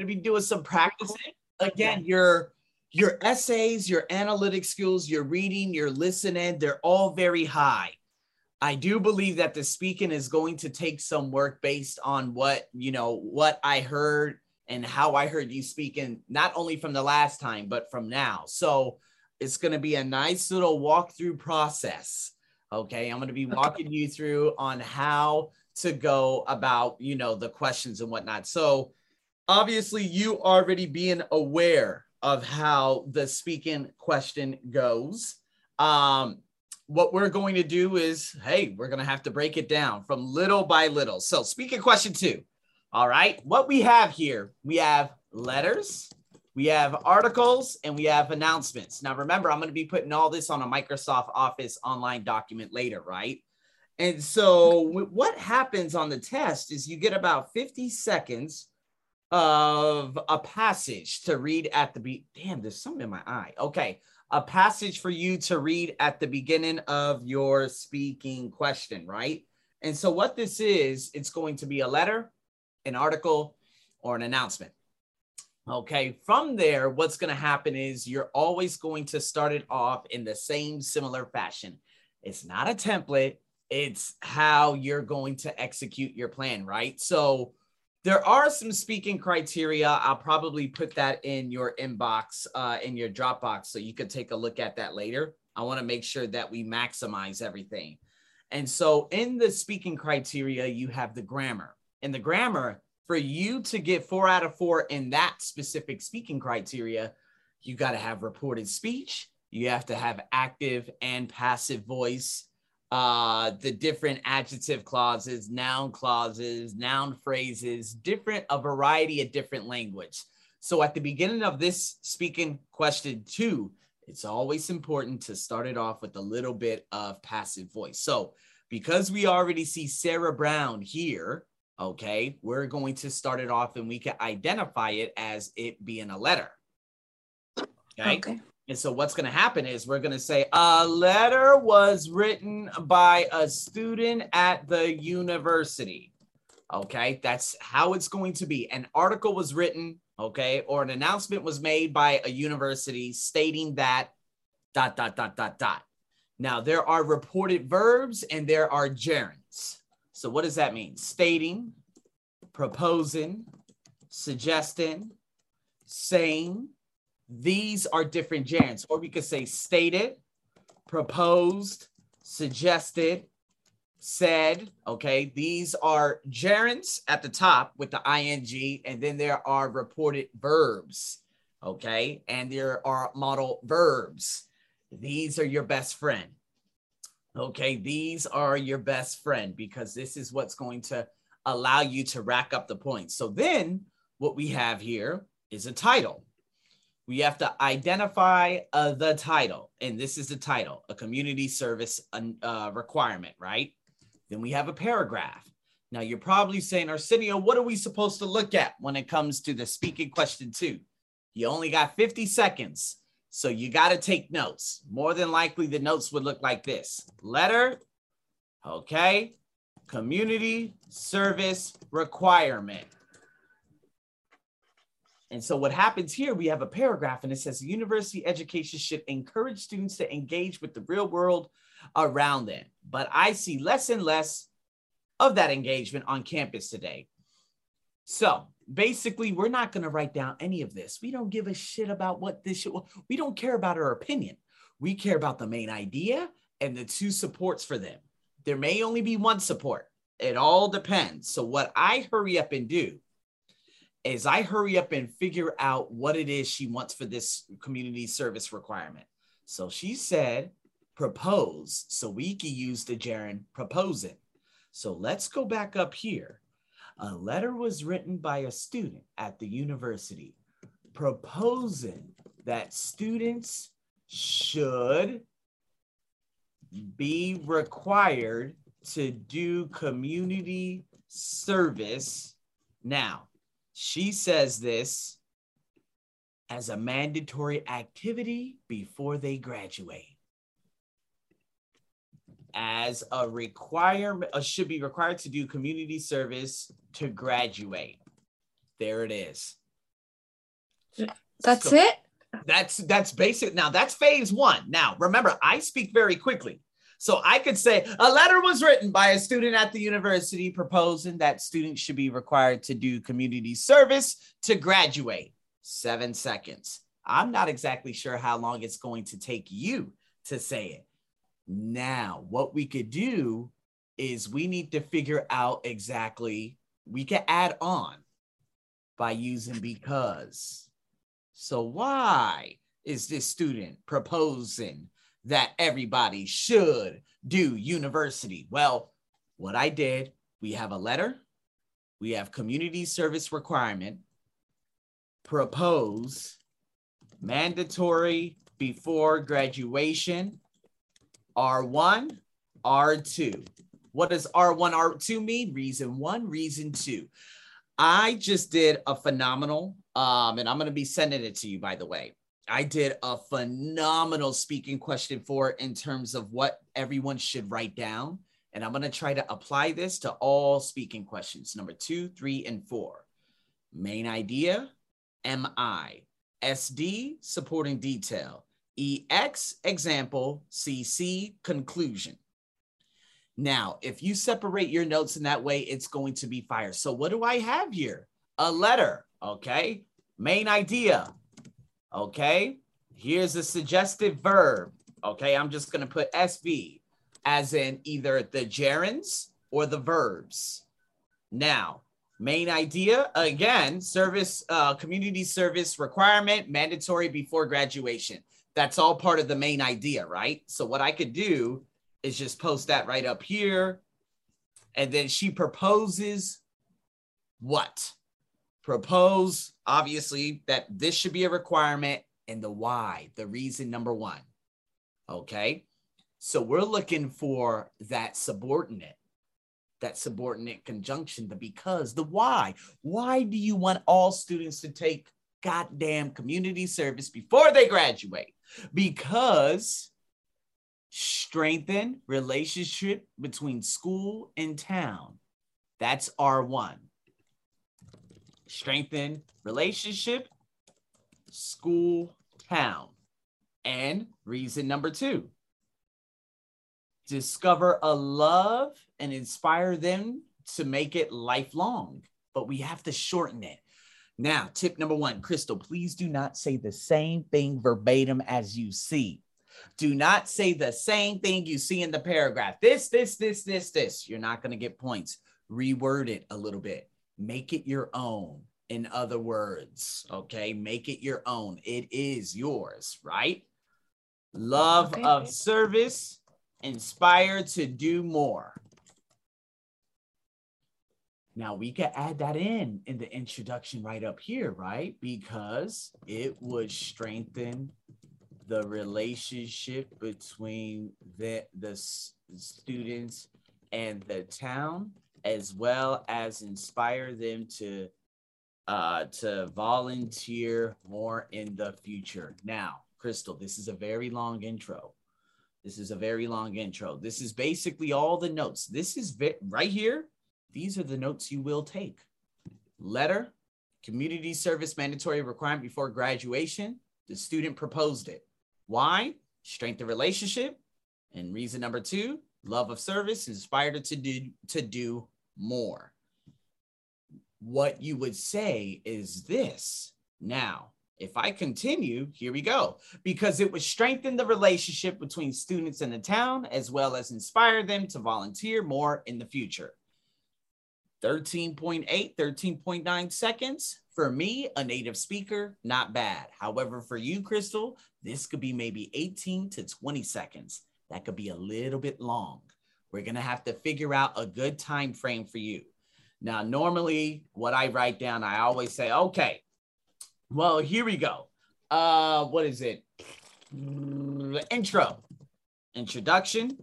to be doing some practicing. Again, your your essays, your analytic skills, your reading, your listening, they're all very high. I do believe that the speaking is going to take some work based on what, you know, what I heard and how I heard you speaking, not only from the last time, but from now. So it's going to be a nice little walkthrough process. Okay. I'm going to be walking you through on how to go about, you know, the questions and whatnot. So obviously, you already being aware of how the speaking question goes. Um, what we're going to do is, hey, we're going to have to break it down from little by little. So, speaking question two. All right. What we have here, we have letters, we have articles, and we have announcements. Now, remember, I'm going to be putting all this on a Microsoft Office online document later, right? And so, what happens on the test is you get about 50 seconds of a passage to read at the be damn there's something in my eye. Okay a passage for you to read at the beginning of your speaking question right? And so what this is it's going to be a letter an article or an announcement. Okay from there what's going to happen is you're always going to start it off in the same similar fashion. It's not a template it's how you're going to execute your plan right? So there are some speaking criteria. I'll probably put that in your inbox, uh, in your Dropbox, so you could take a look at that later. I want to make sure that we maximize everything. And so, in the speaking criteria, you have the grammar. In the grammar, for you to get four out of four in that specific speaking criteria, you got to have reported speech, you have to have active and passive voice, uh, the different adjective clauses, noun clauses, noun phrases, different, a variety of different language. So at the beginning of this speaking question two, it's always important to start it off with a little bit of passive voice. So because we already see Sarah Brown here, okay, we're going to start it off and we can identify it as it being a letter. Okay. okay. And so what's going to happen is we're going to say a letter was written by a student at the university. Okay, that's how it's going to be. An article was written, okay, or an announcement was made by a university stating that dot dot dot dot dot. Now there are reported verbs and there are gerunds. So what does that mean? Stating, proposing, suggesting, saying, these are different gerunds, or we could say stated, proposed, suggested, said. Okay, these are gerunds at the top with the ing, and then there are reported verbs. Okay, and there are modal verbs. These are your best friend. Okay, these are your best friend because this is what's going to allow you to rack up the points. So then what we have here is a title we have to identify uh, the title. And this is the title, a community service uh, requirement, right? Then we have a paragraph. Now you're probably saying, Arsenio, what are we supposed to look at when it comes to the speaking question two? You only got 50 seconds. So you got to take notes. More than likely, the notes would look like this letter, okay, community service requirement. And so what happens here, we have a paragraph and it says university education should encourage students to engage with the real world around them. But I see less and less of that engagement on campus today. So basically, we're not going to write down any of this. We don't give a shit about what this should, we don't care about our opinion. We care about the main idea and the two supports for them. There may only be one support. It all depends. So what I hurry up and do is I hurry up and figure out what it is she wants for this community service requirement. So she said, propose. So we can use the gerund proposing. So let's go back up here. A letter was written by a student at the university proposing that students should be required to do community service now she says this as a mandatory activity before they graduate. As a requirement, uh, should be required to do community service to graduate. There it is. That's so it? That's that's basic. Now that's phase one. Now remember, I speak very quickly. So I could say a letter was written by a student at the university proposing that students should be required to do community service to graduate. Seven seconds. I'm not exactly sure how long it's going to take you to say it. Now, what we could do is we need to figure out exactly, we can add on by using because. So, why is this student proposing that everybody should do university? Well, what I did, we have a letter, we have community service requirement, propose, mandatory before graduation, R1, R2. What does R1, R2 mean? Reason one, reason two. I just did a phenomenal, um, and I'm going to be sending it to you, by the way. I did a phenomenal speaking question for in terms of what everyone should write down. And I'm going to try to apply this to all speaking questions number two, three, and four. Main idea, MI, SD, supporting detail, EX, example, CC, conclusion. Now, if you separate your notes in that way, it's going to be fire. So, what do I have here? A letter, okay? Main idea, okay? Here's a suggestive verb, okay? I'm just going to put SV as in either the gerunds or the verbs. Now, main idea again, service, uh, community service requirement, mandatory before graduation. That's all part of the main idea, right? So, what I could do is just post that right up here. And then she proposes what? Propose, obviously, that this should be a requirement and the why, the reason number one. Okay. So we're looking for that subordinate, that subordinate conjunction, the because, the why. Why do you want all students to take goddamn community service before they graduate? Because strengthen relationship between school and town. That's R1. Strengthen relationship, school, town. And reason number two, discover a love and inspire them to make it lifelong. But we have to shorten it. Now, tip number one, Crystal, please do not say the same thing verbatim as you see. Do not say the same thing you see in the paragraph. This, this, this, this, this. You're not going to get points. Reword it a little bit. Make it your own. In other words, okay, make it your own. It is yours, right? Love okay. of service, inspired to do more. Now we can add that in in the introduction right up here, right? Because it would strengthen the relationship between the, the students and the town, as well as inspire them to uh, to volunteer more in the future. Now, Crystal, this is a very long intro. This is a very long intro. This is basically all the notes. This is vi- right here. These are the notes you will take. Letter, community service mandatory requirement before graduation. The student proposed it. Why? Strength of relationship. And reason number two, love of service, inspired her to do to do more. What you would say is this. Now, if I continue, here we go. Because it would strengthen the relationship between students and the town, as well as inspire them to volunteer more in the future. 13.8, 13.9 seconds. For me, a native speaker, not bad. However, for you, Crystal, this could be maybe 18 to 20 seconds. That could be a little bit long. We're going to have to figure out a good time frame for you. Now, normally what I write down, I always say, okay, well, here we go. Uh, what is it? Intro, introduction,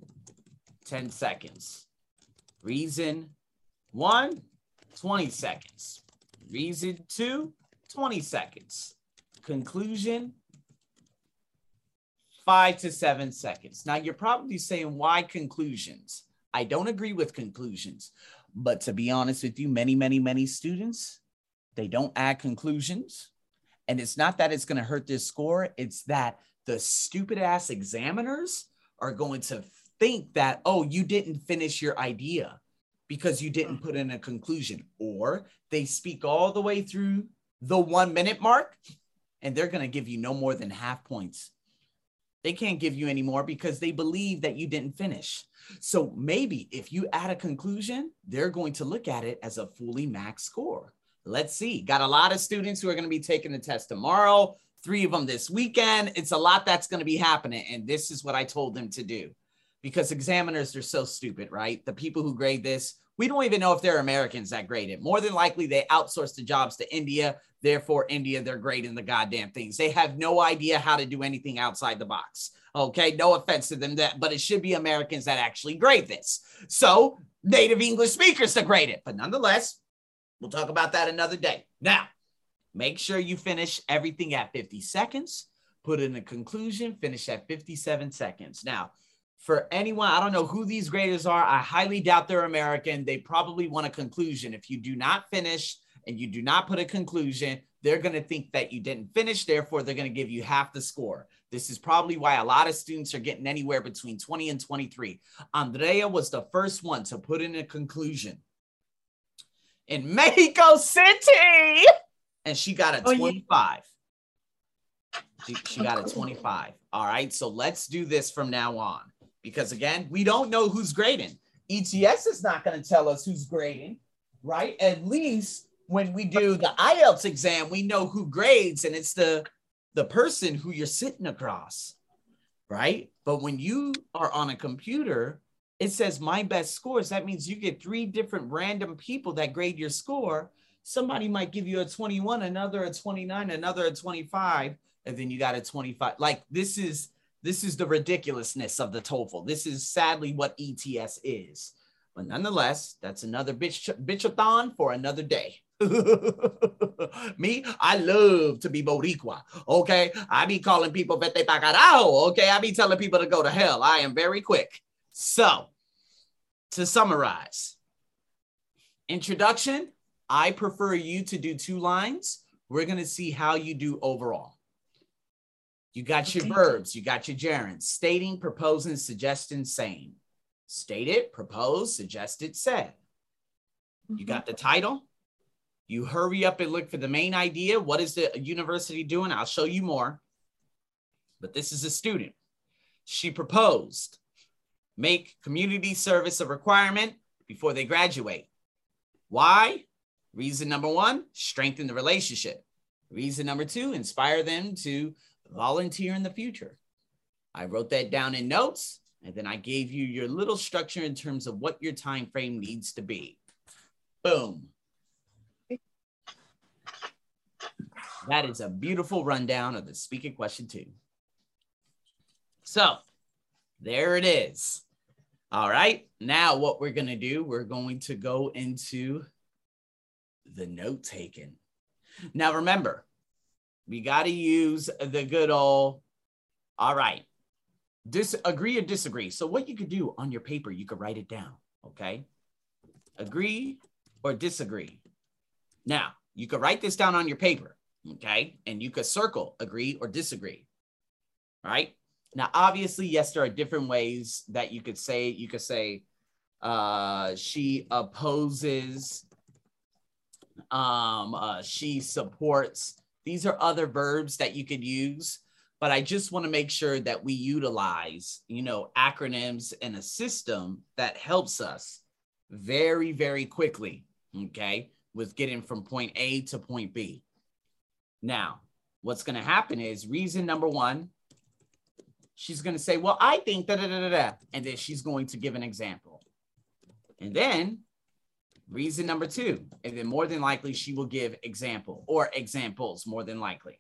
10 seconds. Reason one, 20 seconds. Reason two, 20 seconds. Conclusion, five to seven seconds. Now, you're probably saying, why conclusions? I don't agree with conclusions. But to be honest with you, many, many, many students, they don't add conclusions And it's not that it's going to hurt their score, it's that the stupid ass examiners are going to think that, oh, you didn't finish your idea because you didn't put in a conclusion, or they speak all the way through the one minute mark and they're going to give you no more than half points. They can't give you any more because they believe that you didn't finish. So maybe if you add a conclusion, they're going to look at it as a fully max score. Let's see. Got a lot of students who are going to be taking the test tomorrow, three of them this weekend. It's a lot that's going to be happening. And this is what I told them to do because examiners are so stupid, right? The people who grade this, we don't even know if they're Americans that grade it. More than likely, they outsource the jobs to India. Therefore, India, they're grading the goddamn things. They have no idea how to do anything outside the box. Okay, no offense to them, that but it should be Americans that actually grade this. So native English speakers to grade it. But nonetheless, we'll talk about that another day. Now, make sure you finish everything at 50 seconds. Put in a conclusion, finish at 57 seconds. Now, for anyone, I don't know who these graders are. I highly doubt they're American. They probably want a conclusion. If you do not finish and you do not put a conclusion, they're going to think that you didn't finish. Therefore, they're going to give you half the score. This is probably why a lot of students are getting anywhere between 20 and 23. Andrea was the first one to put in a conclusion in Mexico City, and she got a 25. She, she got a 25. All right. So let's do this from now on because, again, we don't know who's grading. ETS is not going to tell us who's grading, right? At least when we do the IELTS exam, we know who grades, and it's the the person who you're sitting across, right? But when you are on a computer, it says my best scores. That means you get three different random people that grade your score. Somebody might give you a 21, another a 29, another a 25, and then you got a 25. Like this is this is the ridiculousness of the TOEFL. This is sadly what ETS is. But nonetheless, that's another bitch bitchathon for another day. Me, I love to be Boricua. Okay. I be calling people vete pa carajo. Okay. I be telling people to go to hell. I am very quick. So, to summarize, introduction, I prefer you to do two lines. We're going to see how you do overall. You got okay. your verbs, you got your gerunds, stating, proposing, suggesting, saying. State it, propose, suggested, said. Mm-hmm. You got the title, you hurry up and look for the main idea. What is the university doing? I'll show you more. But this is a student. She proposed make community service a requirement before they graduate. Why? Reason number one, strengthen the relationship. Reason number two, inspire them to volunteer in the future. I wrote that down in notes, and then I gave you your little structure in terms of what your time frame needs to be. Boom. That is a beautiful rundown of the speaking question two. So there it is. All right. Now, what we're going to do, we're going to go into the note taking. Now, remember, we got to use the good old, all right, disagree or disagree. So, what you could do on your paper, you could write it down. Okay. Agree or disagree. Now, you could write this down on your paper. Okay. And you could circle agree or disagree. Right. Now, obviously, yes, there are different ways that you could say, you could say, uh, she opposes, um, uh, she supports. These are other verbs that you could use, but I just want to make sure that we utilize, you know, acronyms and a system that helps us very, very quickly. Okay. With getting from point A to point B. Now, what's going to happen is reason number one, she's going to say, Well, I think da da da da. And then she's going to give an example. And then reason number two, and then more than likely she will give example or examples more than likely.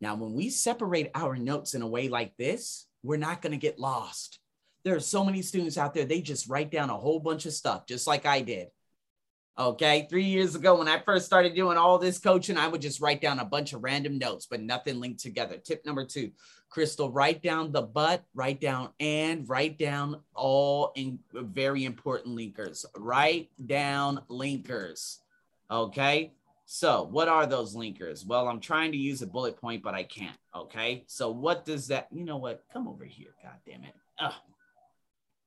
Now, when we separate our notes in a way like this, we're not going to get lost. There are so many students out there, they just write down a whole bunch of stuff, just like I did. Okay. Three years ago, when I first started doing all this coaching, I would just write down a bunch of random notes, but nothing linked together. Tip number two, Crystal, write down the but, write down and, write down all in very important linkers. Write down linkers. Okay. So, what are those linkers? Well, I'm trying to use a bullet point, but I can't. Okay. So, what does that, you know what? Come over here. God damn it. Ugh.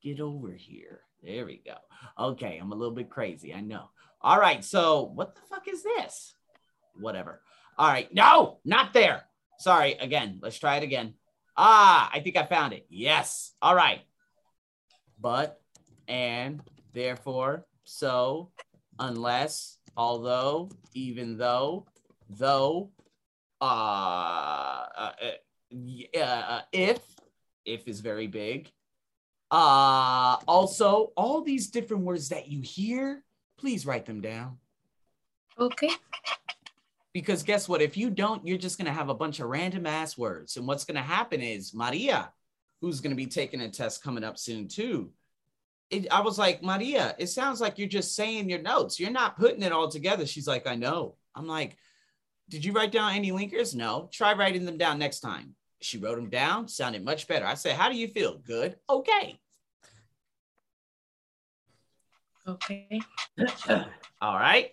Get over here. There we go. Okay. I'm a little bit crazy. I know. All right. So, what the fuck is this? Whatever. All right. No, not there. Sorry. Again, let's try it again. Ah, I think I found it. Yes. All right. But, and, therefore, so, unless, although, even though, though, uh, uh, uh, uh, if, if is very big. Uh, also, all these different words that you hear, please write them down. Okay. Because guess what? If you don't, you're just going to have a bunch of random ass words. And what's going to happen is Maria, who's going to be taking a test coming up soon too, it, I was like, Maria, it sounds like you're just saying your notes. You're not putting it all together. She's like, I know. I'm like, did you write down any linkers? No. Try writing them down next time. She wrote them down, sounded much better. I said, How do you feel? Good. Okay. Okay. all right.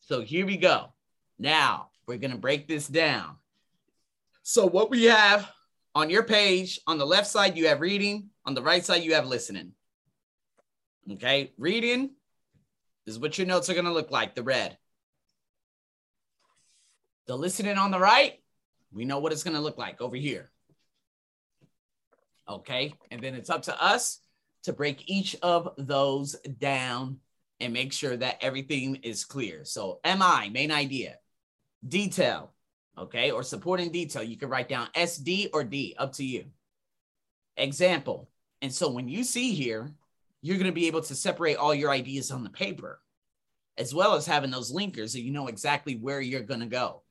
So here we go. Now we're going to break this down. So, what we have on your page, on the left side, you have reading, on the right side, you have listening. Okay, reading is what your notes are going to look like the red. The listening on the right, we know what it's going to look like over here. Okay, and then it's up to us to break each of those down and make sure that everything is clear. So, MI, main idea, detail, okay, or supporting detail, you can write down SD or D, up to you. Example, and so when you see here, you're going to be able to separate all your ideas on the paper, as well as having those linkers so you know exactly where you're going to go.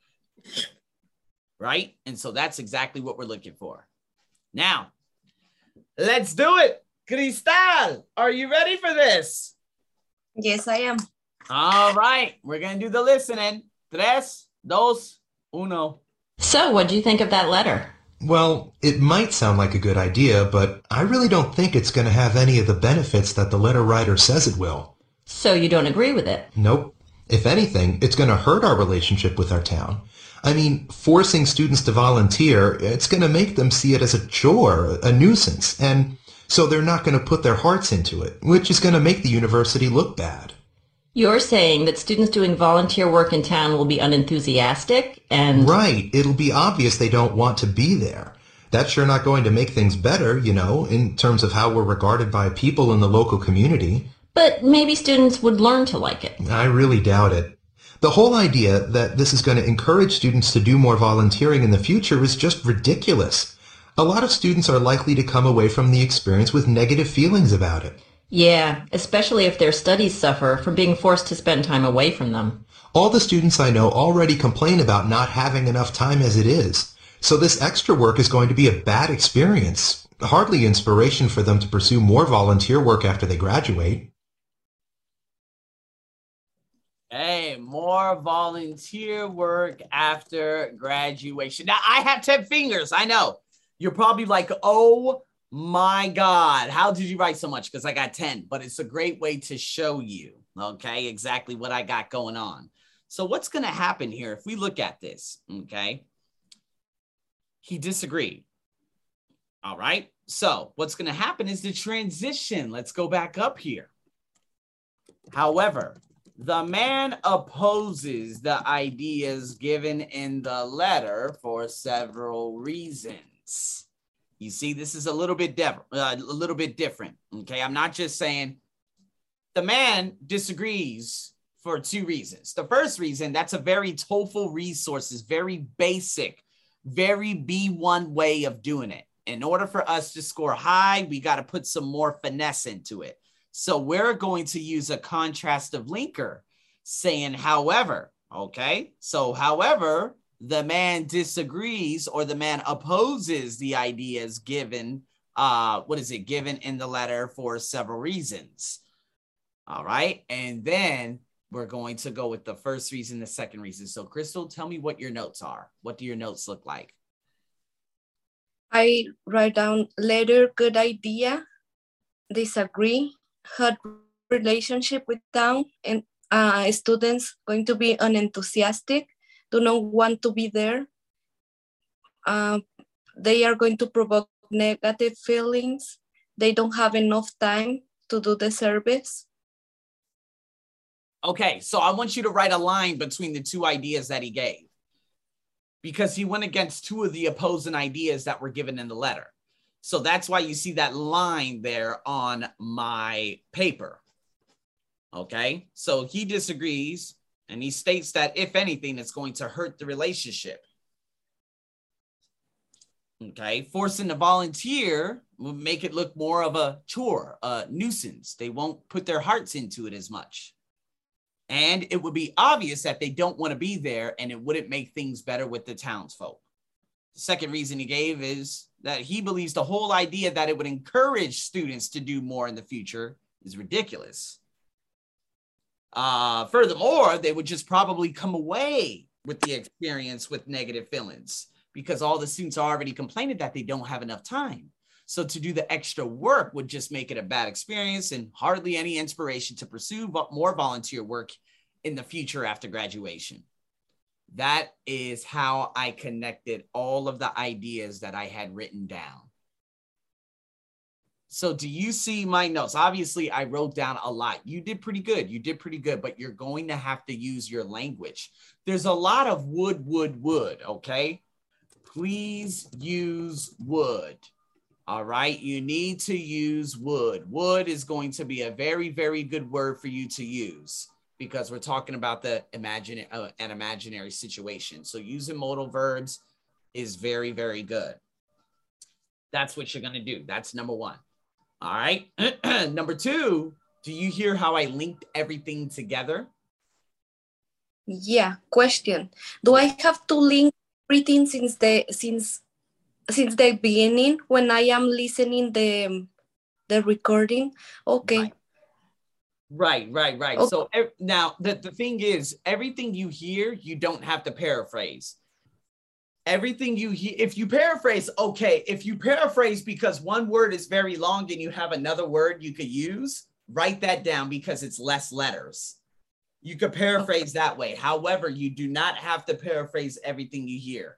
Right? And so that's exactly what we're looking for. Now, let's do it. Cristal, are you ready for this? Yes, I am. All right. We're going to do the listening. Tres, dos, uno. So, what do you think of that letter? Well, it might sound like a good idea, but I really don't think it's going to have any of the benefits that the letter writer says it will. So you don't agree with it? Nope. If anything, it's going to hurt our relationship with our town. I mean, forcing students to volunteer, it's going to make them see it as a chore, a nuisance, and so they're not going to put their hearts into it, which is going to make the university look bad. You're saying that students doing volunteer work in town will be unenthusiastic and... Right. It'll be obvious they don't want to be there. That's sure not going to make things better, you know, in terms of how we're regarded by people in the local community. But maybe students would learn to like it. I really doubt it. The whole idea that this is going to encourage students to do more volunteering in the future is just ridiculous. A lot of students are likely to come away from the experience with negative feelings about it. Yeah, especially if their studies suffer from being forced to spend time away from them. All the students I know already complain about not having enough time as it is. So this extra work is going to be a bad experience. Hardly inspiration for them to pursue more volunteer work after they graduate. Hey, more volunteer work after graduation. Now, I have 10 fingers. I know. You're probably like, oh my God, how did you write so much? Because I got 10, but it's a great way to show you, okay, exactly what I got going on. So, what's going to happen here if we look at this, okay? He disagreed. All right. So, what's going to happen is the transition. Let's go back up here. However, the man opposes the ideas given in the letter for several reasons. You see, this is a little bit different. Uh, a little bit different. Okay, I'm not just saying the man disagrees for two reasons. The first reason that's a very TOEFL resources, very basic, very B1 way of doing it. In order for us to score high, we got to put some more finesse into it. So we're going to use a contrastive linker saying, however, okay? So, however, the man disagrees or the man opposes the ideas given uh what is it given in the letter for several reasons. All right and then we're going to go with the first reason the second reason. So crystal tell me what your notes are. What do your notes look like? I write down letter good idea disagree hurt relationship with town and uh, students going to be unenthusiastic, do not want to be there. Uh, they are going to provoke negative feelings. They don't have enough time to do the service. Okay, so I want you to write a line between the two ideas that he gave because he went against two of the opposing ideas that were given in the letter. So that's why you see that line there on my paper. Okay, so he disagrees and he states that if anything, it's going to hurt the relationship. Okay, forcing the volunteer will make it look more of a chore, a nuisance. They won't put their hearts into it as much. And it would be obvious that they don't want to be there and it wouldn't make things better with the townsfolk. The second reason he gave is that he believes the whole idea that it would encourage students to do more in the future is ridiculous. Uh, furthermore, they would just probably come away with the experience with negative feelings because all the students are already complaining that they don't have enough time. So to do the extra work would just make it a bad experience and hardly any inspiration to pursue more volunteer work in the future after graduation. That is how I connected all of the ideas that I had written down. So do you see my notes? Obviously, I wrote down a lot. You did pretty good. You did pretty good, but you're going to have to use your language. There's a lot of wood, wood, wood, okay? Please use wood. All right, you need to use would. Would is going to be a very, very good word for you to use because we're talking about the imagine uh, an imaginary situation. So using modal verbs is very, very good. That's what you're going to do. That's number one. All right. number two, do you hear how I linked everything together? Yeah. Question: Do I have to link everything since the since since the beginning when I am listening the the recording. Okay. Right. Right, right, right. Okay. So now the, the thing is, everything you hear, you don't have to paraphrase. Everything you hear, if you paraphrase, okay. If you paraphrase because one word is very long and you have another word you could use, write that down because it's less letters. You could paraphrase okay. that way. However, you do not have to paraphrase everything you hear.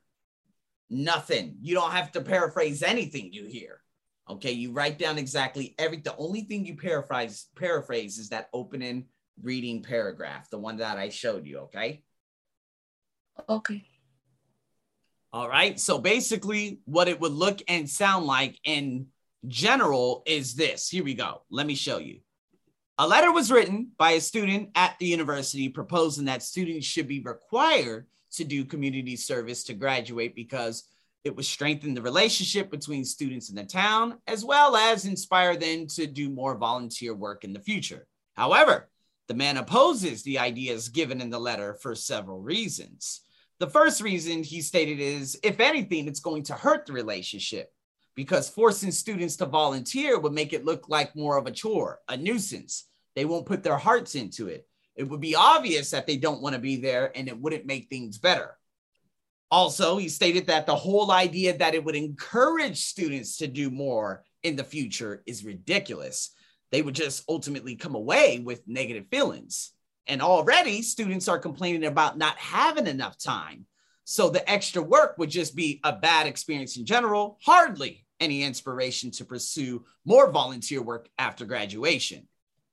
Nothing. You don't have to paraphrase anything you hear. Okay, you write down exactly every. The only thing you paraphrase paraphrase is that opening reading paragraph, the one that I showed you. Okay. Okay. All right. So basically, what it would look and sound like in general is this. Here we go. Let me show you. A letter was written by a student at the university proposing that students should be required to do community service to graduate because it would strengthen the relationship between students in the town, as well as inspire them to do more volunteer work in the future. However, the man opposes the ideas given in the letter for several reasons. The first reason he stated is if anything, it's going to hurt the relationship because forcing students to volunteer would make it look like more of a chore, a nuisance. They won't put their hearts into it it would be obvious that they don't want to be there and it wouldn't make things better. Also, he stated that the whole idea that it would encourage students to do more in the future is ridiculous. They would just ultimately come away with negative feelings. And already, students are complaining about not having enough time. So the extra work would just be a bad experience in general, hardly any inspiration to pursue more volunteer work after graduation.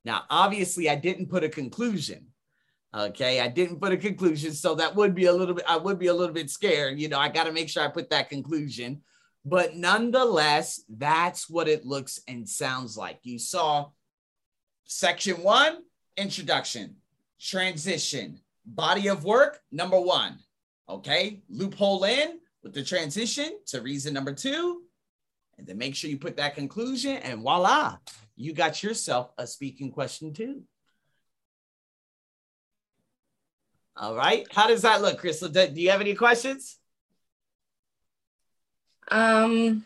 Now, obviously, I didn't put a conclusion. Okay, I didn't put a conclusion, so that would be a little bit. I would be a little bit scared. You know, I got to make sure I put that conclusion. But nonetheless, that's what it looks and sounds like. You saw section one, introduction, transition, body of work, number one. Okay, loophole in with the transition to reason number two. And then make sure you put that conclusion, and voila, you got yourself a speaking question two. All right. How does that look, Crystal? Do, you have any questions? Um,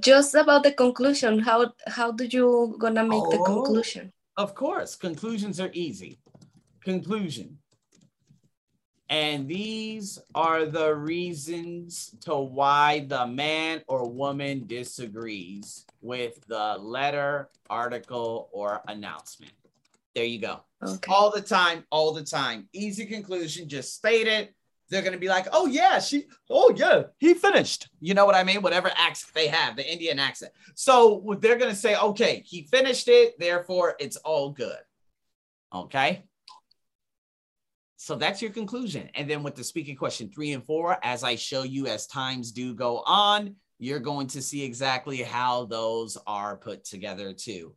just about the conclusion. How how do you gonna make oh, the conclusion? Of course, conclusions are easy. Conclusion. And these are the reasons to why the man or woman disagrees with the letter, article, or announcement. There you go. Okay. all the time, all the time. Easy conclusion, just state it. They're gonna be like, oh yeah, she, oh yeah, he finished. You know what I mean? Whatever accent they have, the Indian accent. So they're gonna say, okay, he finished it, therefore it's all good. Okay. So that's your conclusion. And then with the speaking question three and four, as I show you as times do go on, you're going to see exactly how those are put together too.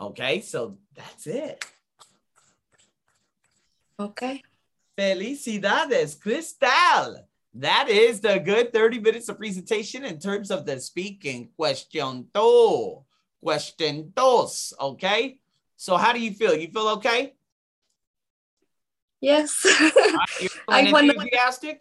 Okay, so that's it. Okay. Felicidades, Cristal. That is the good 30 minutes of presentation in terms of the speaking. Question two. Question dos. Okay. So how do you feel? You feel okay? Yes. Feeling wanna- enthusiastic?